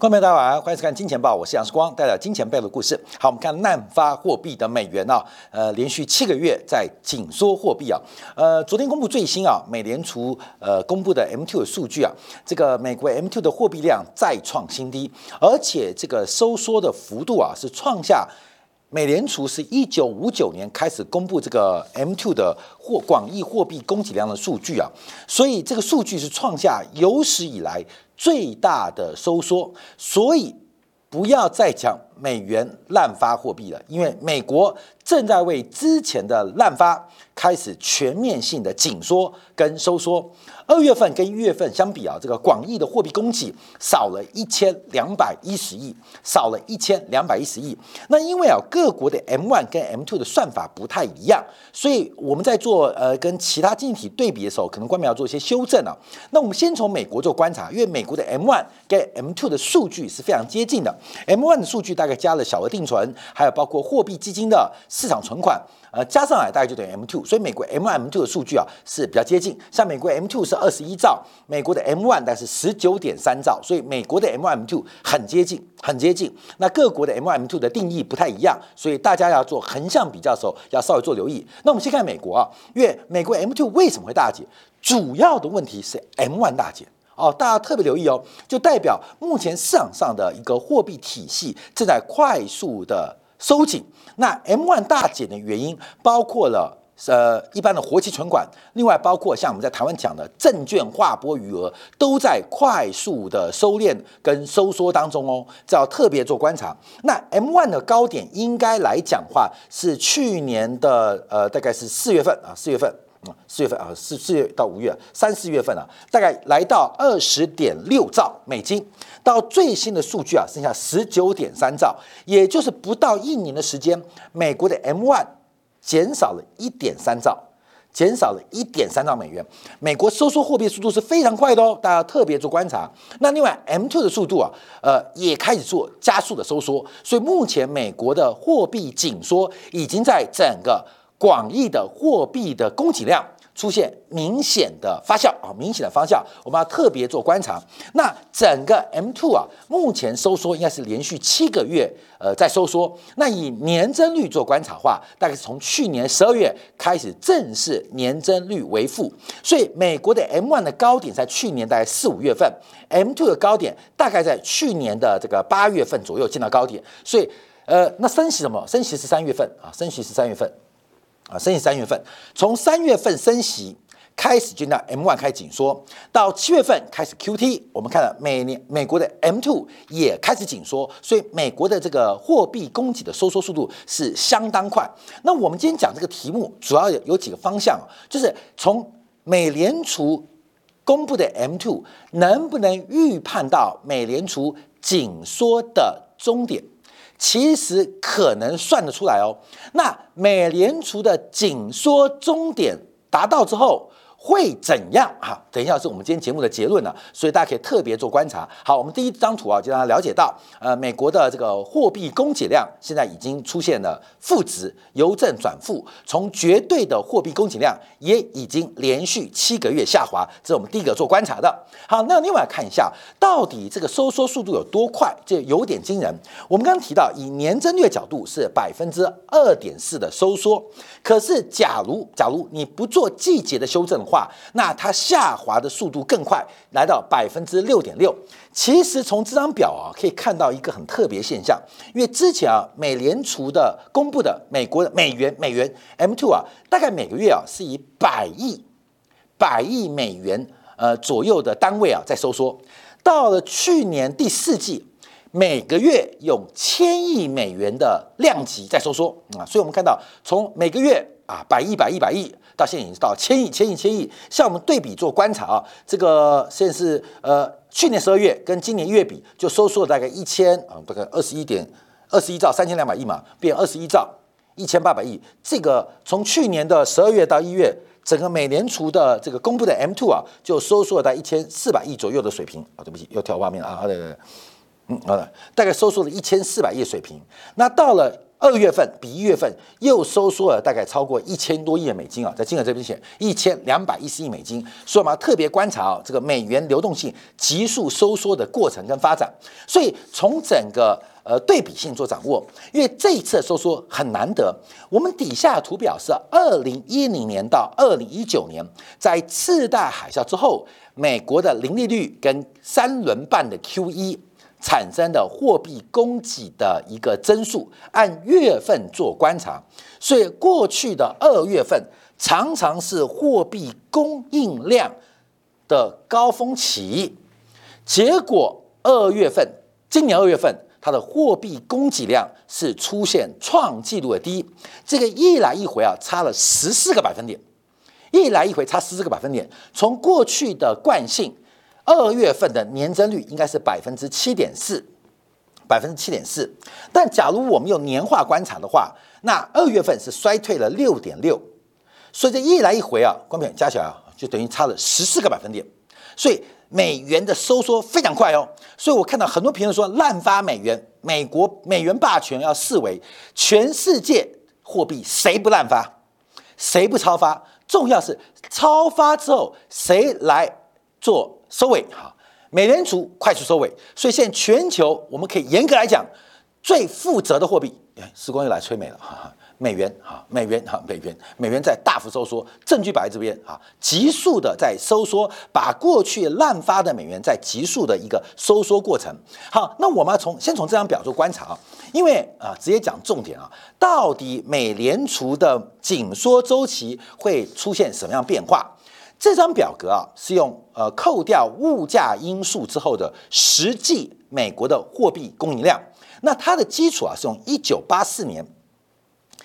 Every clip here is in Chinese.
观众朋友大家好，欢迎收看《金钱报》，我是杨世光，带来金钱背后的故事。好，我们看滥发货币的美元啊，呃，连续七个月在紧缩货币啊，呃，昨天公布最新啊，美联储呃公布的 M2 的数据啊，这个美国 M2 的货币量再创新低，而且这个收缩的幅度啊是创下。美联储是一九五九年开始公布这个 M2 的货广义货币供给量的数据啊，所以这个数据是创下有史以来最大的收缩，所以不要再讲美元滥发货币了，因为美国正在为之前的滥发开始全面性的紧缩跟收缩。二月份跟一月份相比啊，这个广义的货币供给少了一千两百一十亿，少了一千两百一十亿。那因为啊，各国的 M one 跟 M two 的算法不太一样，所以我们在做呃跟其他经济体对比的时候，可能官媒要做一些修正啊。那我们先从美国做观察，因为美国的 M one 跟 M two 的数据是非常接近的。M one 的数据大概加了小额定存，还有包括货币基金的市场存款。呃，加上来大概就等于 M two，所以美国 M M two 的数据啊是比较接近。像美国 M two 是二十一兆，美国的 M one 但是十九点三兆，所以美国的 M M two 很接近，很接近。那各国的 M M two 的定义不太一样，所以大家要做横向比较的时候要稍微做留意。那我们先看美国啊，因为美国 M two 为什么会大减？主要的问题是 M one 大减哦，大家特别留意哦，就代表目前市场上的一个货币体系正在快速的。收紧，那 M1 大减的原因包括了呃一般的活期存款，另外包括像我们在台湾讲的证券划拨余额都在快速的收敛跟收缩当中哦，这要特别做观察。那 M1 的高点应该来讲话是去年的呃大概是四月份啊四月份。啊，四月份啊，四四月到五月，三四月份啊，大概来到二十点六兆美金，到最新的数据啊，剩下十九点三兆，也就是不到一年的时间，美国的 M one 减少了一点三兆，减少了一点三兆美元。美国收缩货币速度是非常快的哦，大家特别做观察。那另外 M two 的速度啊，呃，也开始做加速的收缩，所以目前美国的货币紧缩已经在整个。广义的货币的供给量出现明显的发酵啊，明显的发酵，我们要特别做观察。那整个 M two 啊，目前收缩应该是连续七个月呃在收缩。那以年增率做观察的话，大概是从去年十二月开始正式年增率为负。所以美国的 M one 的高点在去年大概四五月份，M two 的高点大概在去年的这个八月份左右见到高点。所以呃，那升息什么？升息是三月份啊，升息是三月份。啊，升息三月份，从三月份升息开始，就那 M one 开始紧缩，到七月份开始 Q T，我们看到每年美国的 M two 也开始紧缩，所以美国的这个货币供给的收缩速度是相当快。那我们今天讲这个题目，主要有有几个方向，就是从美联储公布的 M two 能不能预判到美联储紧缩的终点。其实可能算得出来哦。那美联储的紧缩终点达到之后。会怎样？哈，等一下是我们今天节目的结论了，所以大家可以特别做观察。好，我们第一张图啊，就让大家了解到，呃，美国的这个货币供给量现在已经出现了负值，由正转负，从绝对的货币供给量也已经连续七个月下滑，这是我们第一个做观察的。好，那另外看一下，到底这个收缩速度有多快？这有点惊人。我们刚刚提到，以年增率角度是百分之二点四的收缩，可是假如假如你不做季节的修正。话，那它下滑的速度更快，来到百分之六点六。其实从这张表啊，可以看到一个很特别现象，因为之前啊，美联储的公布的美国的美元美元 M two 啊，大概每个月啊是以百亿百亿美元呃左右的单位啊在收缩，到了去年第四季，每个月用千亿美元的量级在收缩啊，所以我们看到从每个月。啊，百亿、百亿、百亿，到现在已经到千亿、千亿、千亿。像我们对比做观察啊，这个现在是呃，去年十二月跟今年一月比，就收缩了大概一千啊，大概二十一点二十一兆三千两百亿嘛，变二十一兆一千八百亿。这个从去年的十二月到一月，整个美联储的这个公布的 M two 啊，就收缩了在一千四百亿左右的水平啊。对不起，又跳画面了啊，对对对，嗯，好的，大概收缩了一千四百亿水平。那到了二月份比一月份又收缩了大概超过一千多亿的美金啊，在金额这边写一千两百一十亿美金，所以我们要特别观察啊，这个美元流动性急速收缩的过程跟发展。所以从整个呃对比性做掌握，因为这一次收缩很难得。我们底下图表是二零一零年到二零一九年，在次贷海啸之后，美国的零利率跟三轮半的 QE。产生的货币供给的一个增速，按月份做观察，所以过去的二月份常常是货币供应量的高峰期，结果二月份，今年二月份它的货币供给量是出现创纪录的低，这个一来一回啊，差了十四个百分点，一来一回差十四个百分点，从过去的惯性。二月份的年增率应该是百分之七点四，百分之七点四。但假如我们用年化观察的话，那二月份是衰退了六点六，所以这一来一回啊，光片加起来啊，就等于差了十四个百分点。所以美元的收缩非常快哦。所以我看到很多评论说，滥发美元，美国美元霸权要视为全世界货币谁不滥发，谁不超发？重要是超发之后谁来做？收尾哈，美联储快速收尾，所以现在全球我们可以严格来讲，最负责的货币，时光又来催美了哈，美元哈，美元哈，美元，美元在大幅收缩，证据摆在这边啊，急速的在收缩，把过去滥发的美元在急速的一个收缩过程。好，那我们要从先从这张表做观察啊，因为啊，直接讲重点啊，到底美联储的紧缩周期会出现什么样变化？这张表格啊，是用呃扣掉物价因素之后的实际美国的货币供应量。那它的基础啊，是用一九八四年、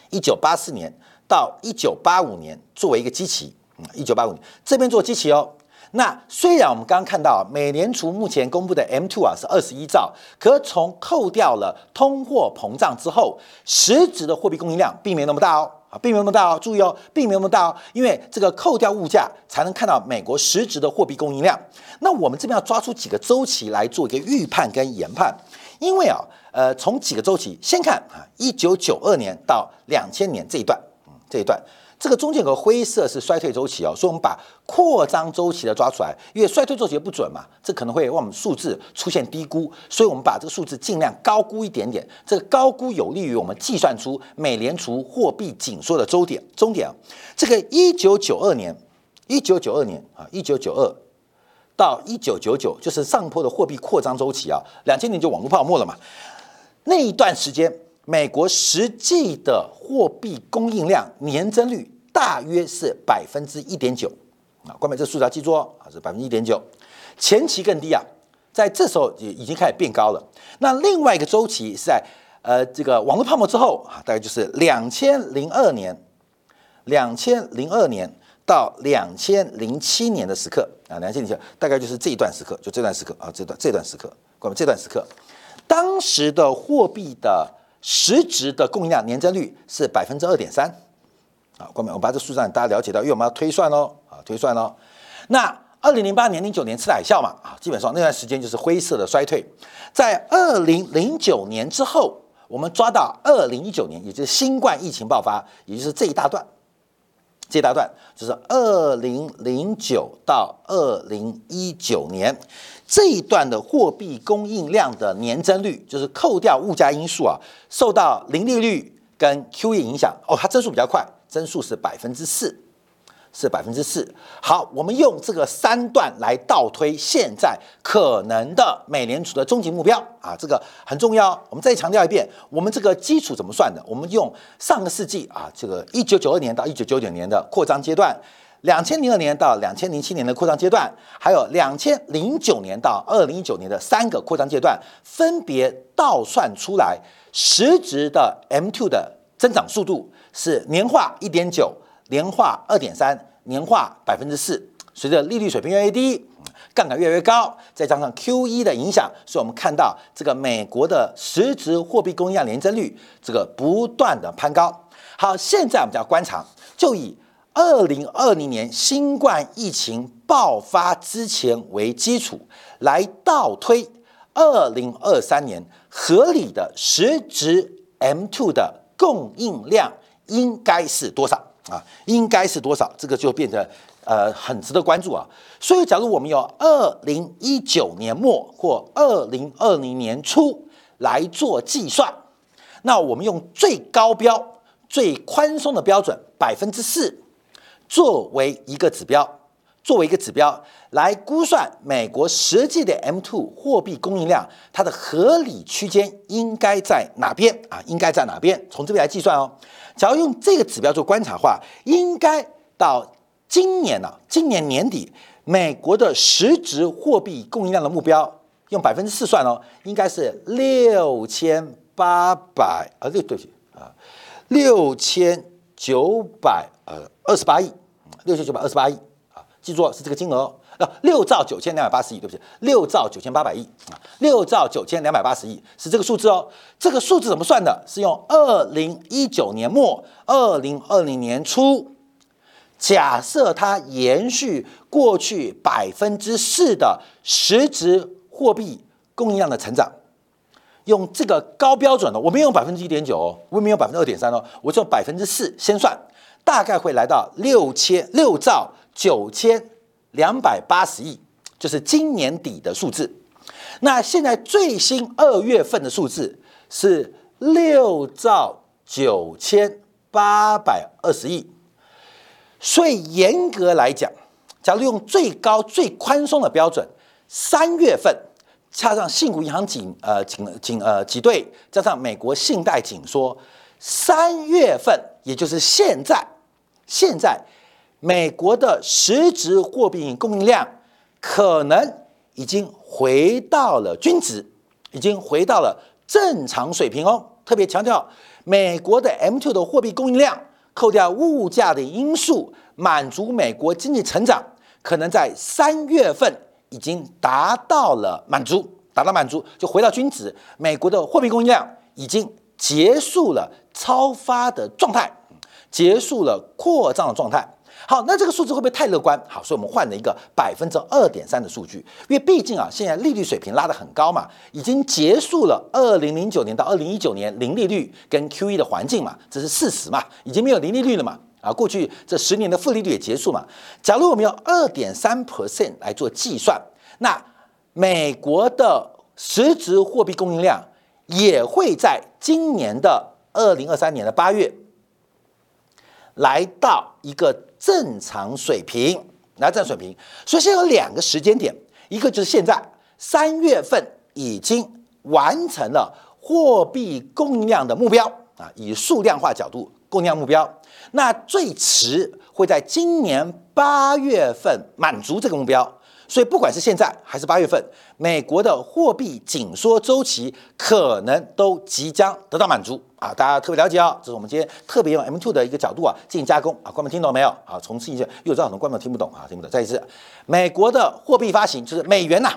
一九八四年到一九八五年作为一个基期。嗯，一九八五年这边做基期哦。那虽然我们刚刚看到美联储目前公布的 M two 啊是二十一兆，可从扣掉了通货膨胀之后，实质的货币供应量并没有那么大哦。并没有那么大哦，注意哦，并没有那么大哦，因为这个扣掉物价才能看到美国实质的货币供应量。那我们这边要抓出几个周期来做一个预判跟研判，因为啊，呃，从几个周期先看啊，一九九二年到两千年这一段，嗯，这一段。这个中间有个灰色是衰退周期哦，所以我们把扩张周期的抓出来，因为衰退周期不准嘛，这可能会让我们数字出现低估，所以我们把这个数字尽量高估一点点，这个高估有利于我们计算出美联储货币紧缩的周点终点。这个一九九二年，一九九二年啊，一九九二到一九九九就是上坡的货币扩张周期啊，两千年就网络泡沫了嘛，那一段时间。美国实际的货币供应量年增率大约是百分之一点九啊，关美这数字要记住哦，啊是百分之一点九，前期更低啊，在这时候也已经开始变高了。那另外一个周期是在呃这个网络泡沫之后啊，大概就是两千零二年，两千零二年到两千零七年的时刻啊，两千零七大概就是这一段时刻，就这段时刻啊，这段这段时刻，关美这段时刻，当时的货币的。实质的供应量年增率是百分之二点三，啊，关明，我把这数字让大家了解到，因为我们要推算哦，啊，推算哦。那二零零八年、零九年次海啸嘛，啊，基本上那段时间就是灰色的衰退。在二零零九年之后，我们抓到二零一九年，也就是新冠疫情爆发，也就是这一大段，这一大段就是二零零九到二零一九年。这一段的货币供应量的年增率，就是扣掉物价因素啊，受到零利率跟 QE 影响哦，它增速比较快，增速是百分之四，是百分之四。好，我们用这个三段来倒推现在可能的美联储的终极目标啊，这个很重要。我们再强调一遍，我们这个基础怎么算的？我们用上个世纪啊，这个一九九二年到一九九九年的扩张阶段。两千零二年到两千零七年的扩张阶段，还有两千零九年到二零一九年的三个扩张阶段，分别倒算出来，实质的 M two 的增长速度是年化一点九，年化二点三，年化百分之四。随着利率水平越来越低，杠杆越来越高，再加上 Q E 的影响，所以我们看到这个美国的实质货币供应量年增率这个不断的攀高。好，现在我们就要观察，就以。二零二零年新冠疫情爆发之前为基础来倒推二零二三年合理的实质 M two 的供应量应该是多少啊？应该是多少？这个就变得呃很值得关注啊。所以，假如我们有二零一九年末或二零二零年初来做计算，那我们用最高标、最宽松的标准百分之四作为一个指标。作为一个指标来估算美国实际的 M2 货币供应量，它的合理区间应该在哪边啊？应该在哪边？从这边来计算哦。假如用这个指标做观察的话，应该到今年呢，今年年底美国的实质货币供应量的目标，用百分之四算哦，应该是六千八百啊，六对不起啊，六千九百呃二十八亿，六千九百二十八亿啊。记住是这个金额啊，六兆九千两百八十亿，对不起，六兆九千八百亿啊，六兆九千两百八十亿是这个数字哦。这个数字怎么算的？是用二零一九年末、二零二零年初，假设它延续过去百分之四的实质货币供应量的成长，用这个高标准的，我没有百分之一点九，我没有百分之二点三哦，我用百分之四先算，大概会来到六千六兆。九千两百八十亿，就是今年底的数字。那现在最新二月份的数字是六兆九千八百二十亿。所以严格来讲，假如用最高最宽松的标准，三月份加上信股银行紧呃紧紧呃挤兑，加上美国信贷紧缩，三月份也就是现在现在。美国的实质货币供应量可能已经回到了均值，已经回到了正常水平哦。特别强调，美国的 M2 的货币供应量，扣掉物价的因素，满足美国经济成长，可能在三月份已经达到了满足，达到满足就回到均值。美国的货币供应量已经结束了超发的状态，结束了扩张的状态。好，那这个数字会不会太乐观？好，所以我们换了一个百分之二点三的数据，因为毕竟啊，现在利率水平拉得很高嘛，已经结束了二零零九年到二零一九年零利率跟 QE 的环境嘛，这是事实嘛，已经没有零利率了嘛，啊，过去这十年的负利率也结束嘛。假如我们用二点三 percent 来做计算，那美国的实质货币供应量也会在今年的二零二三年的八月来到一个。正常水平，来正常水平。所以现在有两个时间点，一个就是现在三月份已经完成了货币供应量的目标啊，以数量化角度供应量目标。那最迟会在今年八月份满足这个目标。所以不管是现在还是八月份，美国的货币紧缩周期可能都即将得到满足啊！大家特别了解哦，这是我们今天特别用 M two 的一个角度啊进行加工啊，观众听懂没有啊？重次一下，又知道很多观众听不懂啊，听不懂。再一次，美国的货币发行就是美元呐。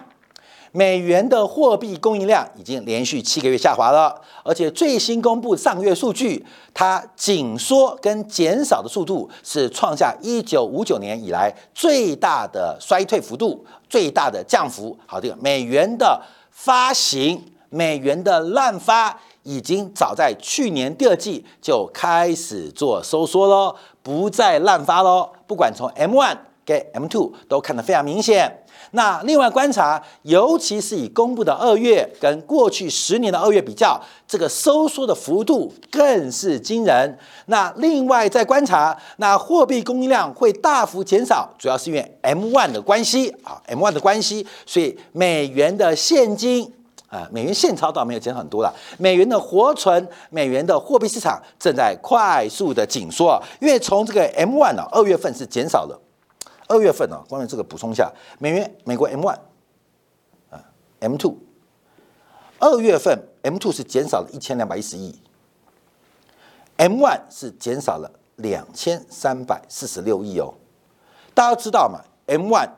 美元的货币供应量已经连续七个月下滑了，而且最新公布上个月数据，它紧缩跟减少的速度是创下一九五九年以来最大的衰退幅度，最大的降幅。好，这个美元的发行，美元的滥发，已经早在去年第二季就开始做收缩喽，不再滥发喽。不管从 M one 跟 M two 都看得非常明显。那另外观察，尤其是以公布的二月跟过去十年的二月比较，这个收缩的幅度更是惊人。那另外再观察，那货币供应量会大幅减少，主要是因为 M one 的关系啊，M one 的关系，所以美元的现金啊，美元现钞倒没有减很多了，美元的活存，美元的货币市场正在快速的紧缩，因为从这个 M one 呢，二月份是减少了。二月份呢，关于这个补充一下，美元美国 M one 啊 M two，二月份 M two 是减少了一千两百一十亿，M one 是减少了两千三百四十六亿哦。大家知道嘛，M one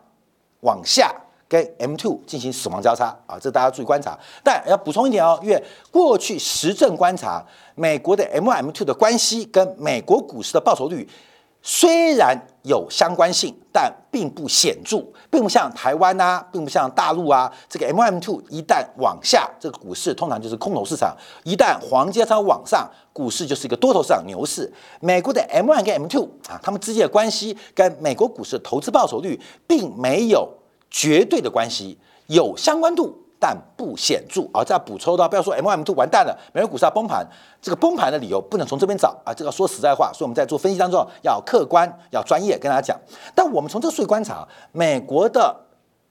往下跟 M two 进行死亡交叉啊，这大家注意观察。但要补充一点哦，因为过去实证观察，美国的 M one M two 的关系跟美国股市的报酬率。虽然有相关性，但并不显著，并不像台湾啊，并不像大陆啊。这个 M M two 一旦往下，这个股市通常就是空头市场；一旦黄金它往上，股市就是一个多头市场牛市。美国的 M one 跟 M two 啊，它们之间的关系跟美国股市投资报酬率并没有绝对的关系，有相关度。但不显著啊！再补充到，不要说 M M T 完蛋了，美国股市要崩盘。这个崩盘的理由不能从这边找啊！这个说实在话，所以我们在做分析当中要客观、要专业跟大家讲。但我们从这个数据观察，美国的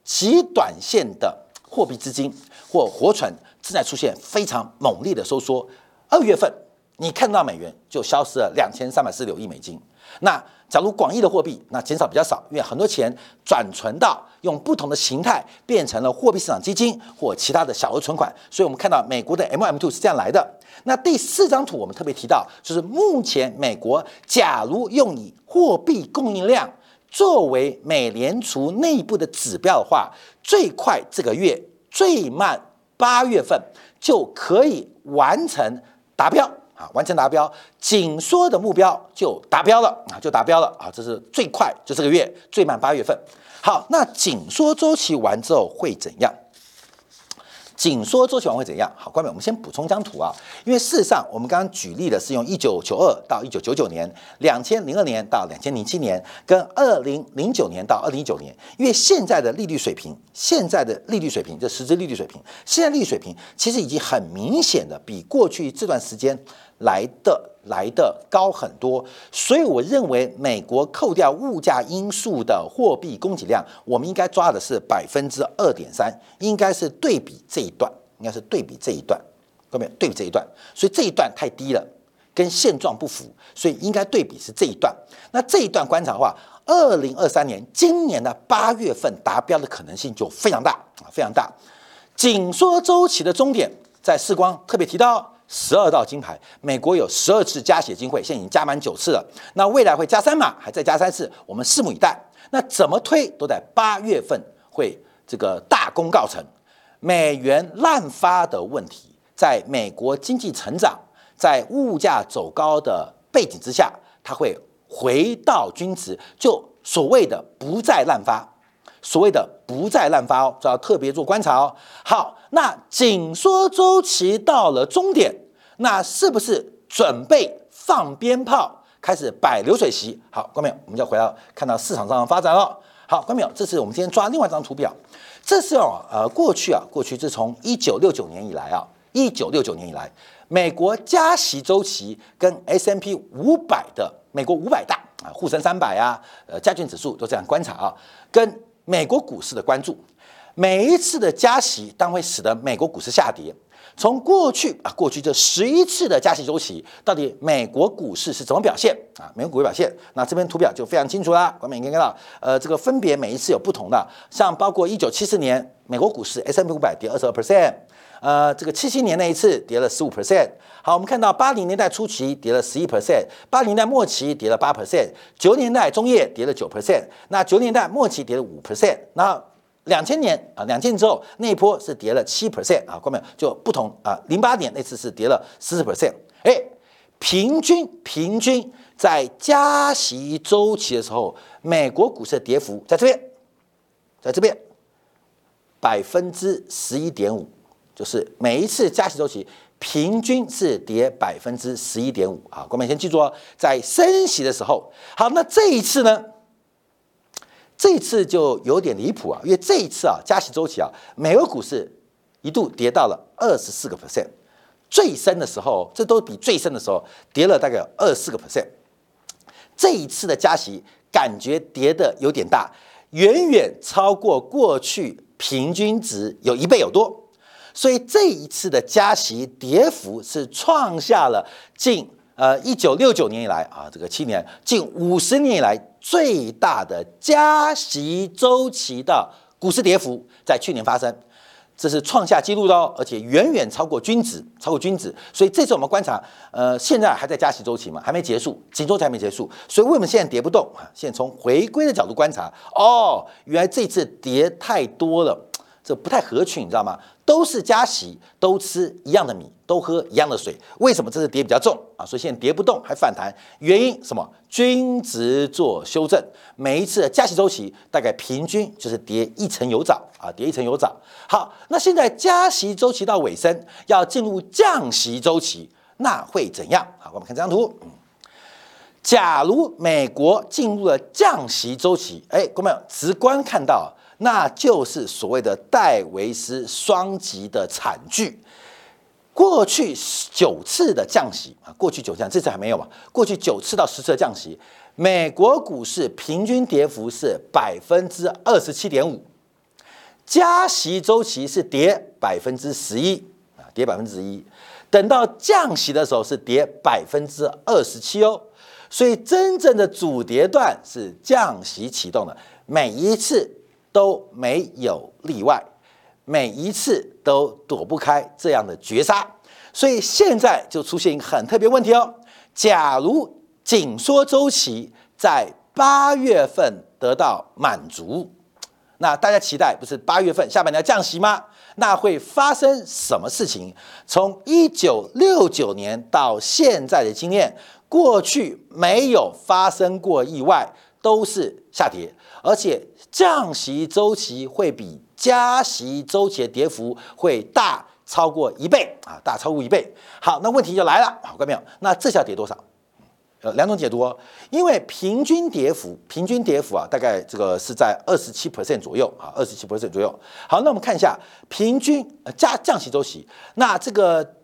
极短线的货币资金或活存正在出现非常猛烈的收缩。二月份你看到美元就消失了两千三百四十六亿美金。那假如广义的货币，那减少比较少，因为很多钱转存到用不同的形态变成了货币市场基金或其他的小额存款，所以我们看到美国的 M M two 是这样来的。那第四张图我们特别提到，就是目前美国假如用以货币供应量作为美联储内部的指标的话，最快这个月，最慢八月份就可以完成达标。啊，完成达标，紧缩的目标就达标了啊，就达标了啊，这是最快就这个月，最慢八月份。好，那紧缩周期完之后会怎样？紧缩周期完会怎样？好，关美我们先补充一张图啊，因为事实上我们刚刚举例的是用一九九二到一九九九年，两千零二年到两千零七年，跟二零零九年到二零一九年，因为现在的利率水平，现在的利率水平，这实质利率水平，现在利率水平其实已经很明显的比过去这段时间。来的来的高很多，所以我认为美国扣掉物价因素的货币供给量，我们应该抓的是百分之二点三，应该是对比这一段，应该是对比这一段，各位对比这一段，所以这一段太低了，跟现状不符，所以应该对比是这一段。那这一段观察的话，二零二三年今年的八月份达标的可能性就非常大啊，非常大。紧缩周期的终点在世光特别提到。十二道金牌，美国有十二次加血金会，现在已经加满九次了。那未来会加三码，还再加三次，我们拭目以待。那怎么推都在八月份会这个大功告成。美元滥发的问题，在美国经济成长、在物价走高的背景之下，它会回到均值，就所谓的不再滥发。所谓的不再滥发哦，这要特别做观察哦。好，那紧缩周期到了终点，那是不是准备放鞭炮，开始摆流水席？好，观众我们就回到看到市场上的发展了。好，观众这是我们今天抓另外一张图表，这是哦，呃，过去啊，过去自从一九六九年以来啊，一九六九年以来，美国加息周期跟 S M P 五百的美国五百大啊，沪深三百啊，呃，加权指数都这样观察啊，跟美国股市的关注，每一次的加息当会使得美国股市下跌。从过去啊，过去这十一次的加息周期，到底美国股市是怎么表现啊？美国股市表现，那这边图表就非常清楚啦。观众应该看到，呃，这个分别每一次有不同的，像包括一九七四年美国股市 S M P 五百跌二十二 percent。呃，这个七七年那一次跌了十五 percent，好，我们看到八零年代初期跌了十一 percent，八零年代末期跌了八 percent，九年代中叶跌了九 percent，那九年代末期跌了五 percent，那两千年啊，两千年之后那一波是跌了七 percent 啊，后面就不同啊，零八年那次是跌了十四 percent，哎，平均平均在加息周期的时候，美国股市的跌幅在这边，在这边百分之十一点五。就是每一次加息周期平均是跌百分之十一点五啊，各位先记住哦，在升息的时候，好，那这一次呢？这次就有点离谱啊，因为这一次啊，加息周期啊，美国股市一度跌到了二十四个 percent，最深的时候，这都比最深的时候跌了大概二十四个 percent。这一次的加息感觉跌的有点大，远远超过过去平均值有一倍有多。所以这一次的加息跌幅是创下了近呃一九六九年以来啊这个七年近五十年以来最大的加息周期的股市跌幅，在去年发生，这是创下纪录的哦，而且远远超过均值，超过均值。所以这次我们观察，呃，现在还在加息周期嘛，还没结束，紧周期还没结束，所以为什么现在跌不动啊？现在从回归的角度观察，哦，原来这次跌太多了。这不太合群，你知道吗？都是加息，都吃一样的米，都喝一样的水，为什么这次跌比较重啊？所以现在跌不动还反弹，原因什么？均值做修正，每一次加息周期大概平均就是跌一层油枣啊，跌一层油枣。好，那现在加息周期到尾声，要进入降息周期，那会怎样？好，我们看这张图。假如美国进入了降息周期，哎，各位直观看到。那就是所谓的戴维斯双极的惨剧。过去九次的降息啊，过去九次，这次还没有嘛？过去九次到十次的降息，美国股市平均跌幅是百分之二十七点五，加息周期是跌百分之十一啊，跌百分之一。等到降息的时候是跌百分之二十七哦。所以真正的主跌段是降息启动的，每一次。都没有例外，每一次都躲不开这样的绝杀，所以现在就出现一个很特别问题哦。假如紧缩周期在八月份得到满足，那大家期待不是八月份下半年要降息吗？那会发生什么事情？从一九六九年到现在的经验，过去没有发生过意外，都是下跌，而且。降息周期会比加息周期的跌幅会大超过一倍啊，大超过一倍。好，那问题就来了，好，看到没有？那这下跌多少？呃，两种解读哦，因为平均跌幅，平均跌幅啊，大概这个是在二十七 percent 左右啊，二十七 percent 左右。好，那我们看一下平均呃加降息周期，那这个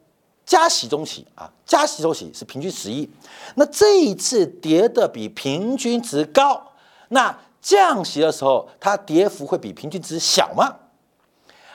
加息周期啊，加息周期是平均十一，那这一次跌的比平均值高，那。降息的时候，它跌幅会比平均值小吗？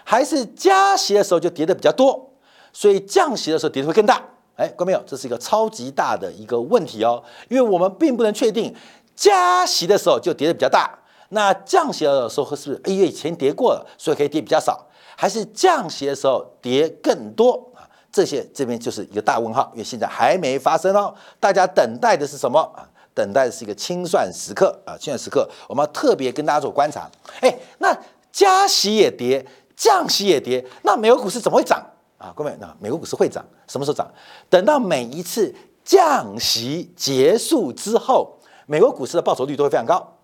还是加息的时候就跌的比较多，所以降息的时候跌的会更大？哎，观众朋友，这是一个超级大的一个问题哦，因为我们并不能确定加息的时候就跌的比较大，那降息的时候是不是因为以前跌过了，所以可以跌比较少？还是降息的时候跌更多啊？这些这边就是一个大问号，因为现在还没发生哦，大家等待的是什么啊？等待的是一个清算时刻啊！清算时刻，我们要特别跟大家做观察。哎，那加息也跌，降息也跌，那美国股市怎么会涨啊？各位，那美国股市会涨，什么时候涨？等到每一次降息结束之后，美国股市的报酬率都会非常高。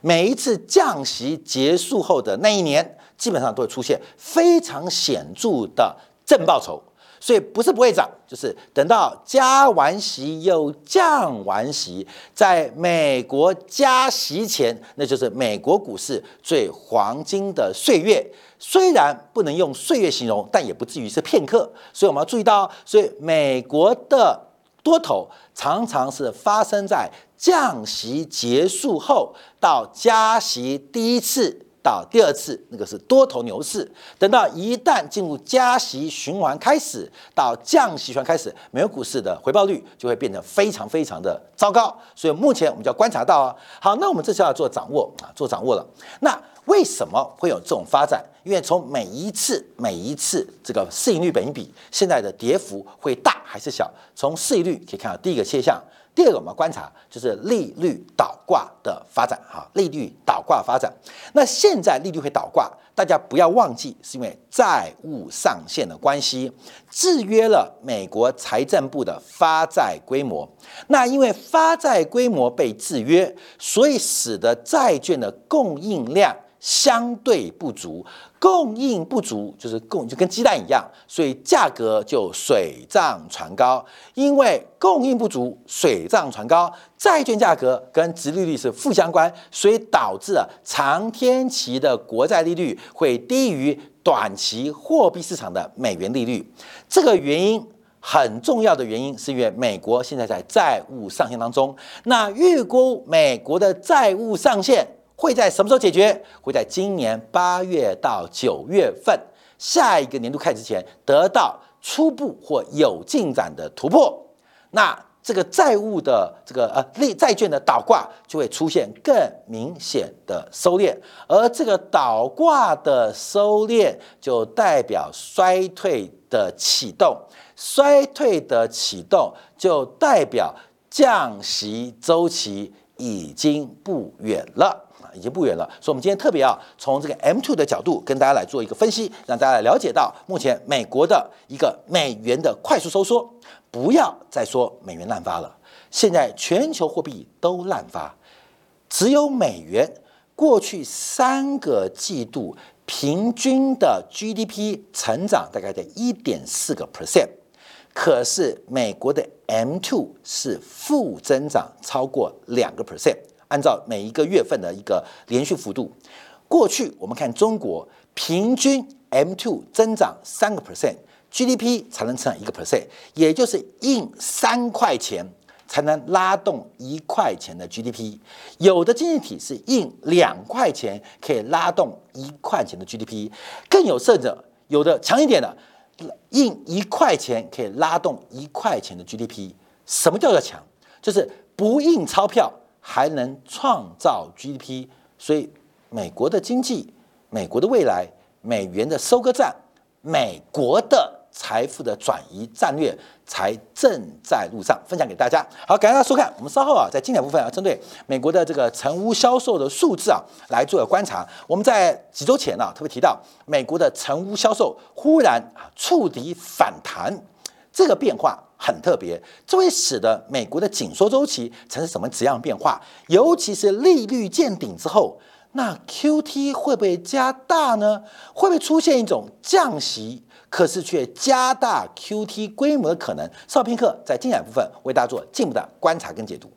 每一次降息结束后的那一年，基本上都会出现非常显著的正报酬。所以不是不会涨，就是等到加完息又降完息，在美国加息前，那就是美国股市最黄金的岁月。虽然不能用岁月形容，但也不至于是片刻。所以我们要注意到，所以美国的多头常常是发生在降息结束后到加息第一次。到第二次，那个是多头牛市。等到一旦进入加息循环开始，到降息循环开始，美国股市的回报率就会变得非常非常的糟糕。所以目前我们就要观察到啊，好，那我们这次要做掌握啊，做掌握了。那为什么会有这种发展？因为从每一次每一次这个市盈率本一比，现在的跌幅会大还是小？从市盈率可以看到第一个现象。第二个我们观察就是利率倒挂的发展，哈，利率倒挂发展。那现在利率会倒挂，大家不要忘记，是因为债务上限的关系，制约了美国财政部的发债规模。那因为发债规模被制约，所以使得债券的供应量。相对不足，供应不足就是供就跟鸡蛋一样，所以价格就水涨船高。因为供应不足，水涨船高，债券价格跟殖利率是负相关，所以导致了长天期的国债利率会低于短期货币市场的美元利率。这个原因很重要的原因是因为美国现在在债务上限当中，那预估美国的债务上限。会在什么时候解决？会在今年八月到九月份，下一个年度开始之前得到初步或有进展的突破。那这个债务的这个呃利债券的倒挂就会出现更明显的收敛，而这个倒挂的收敛就代表衰退的启动，衰退的启动就代表降息周期。已经不远了已经不远了。所以，我们今天特别啊，从这个 M two 的角度跟大家来做一个分析，让大家来了解到目前美国的一个美元的快速收缩。不要再说美元滥发了，现在全球货币都滥发，只有美元过去三个季度平均的 GDP 成长大概在一点四个 percent。可是美国的 M two 是负增长超过两个 percent，按照每一个月份的一个连续幅度，过去我们看中国平均 M two 增长三个 percent，GDP 才能成长一个 percent，也就是印三块钱才能拉动一块钱的 GDP，有的经济体是印两块钱可以拉动一块钱的 GDP，更有甚者，有的强一点的。印一块钱可以拉动一块钱的 GDP，什么叫做强？就是不印钞票还能创造 GDP。所以美国的经济、美国的未来、美元的收割战、美国的。财富的转移战略才正在路上，分享给大家。好，感谢大家收看。我们稍后啊，在精彩部分要针对美国的这个成屋销售的数字啊来做个观察。我们在几周前呢，特别提到美国的成屋销售忽然啊触底反弹，这个变化很特别，这会使得美国的紧缩周期产生什么质样变化？尤其是利率见顶之后，那 Q T 会不会加大呢？会不会出现一种降息？可是却加大 QT 规模的可能。稍后片刻，在精彩部分为大家做进一步的观察跟解读。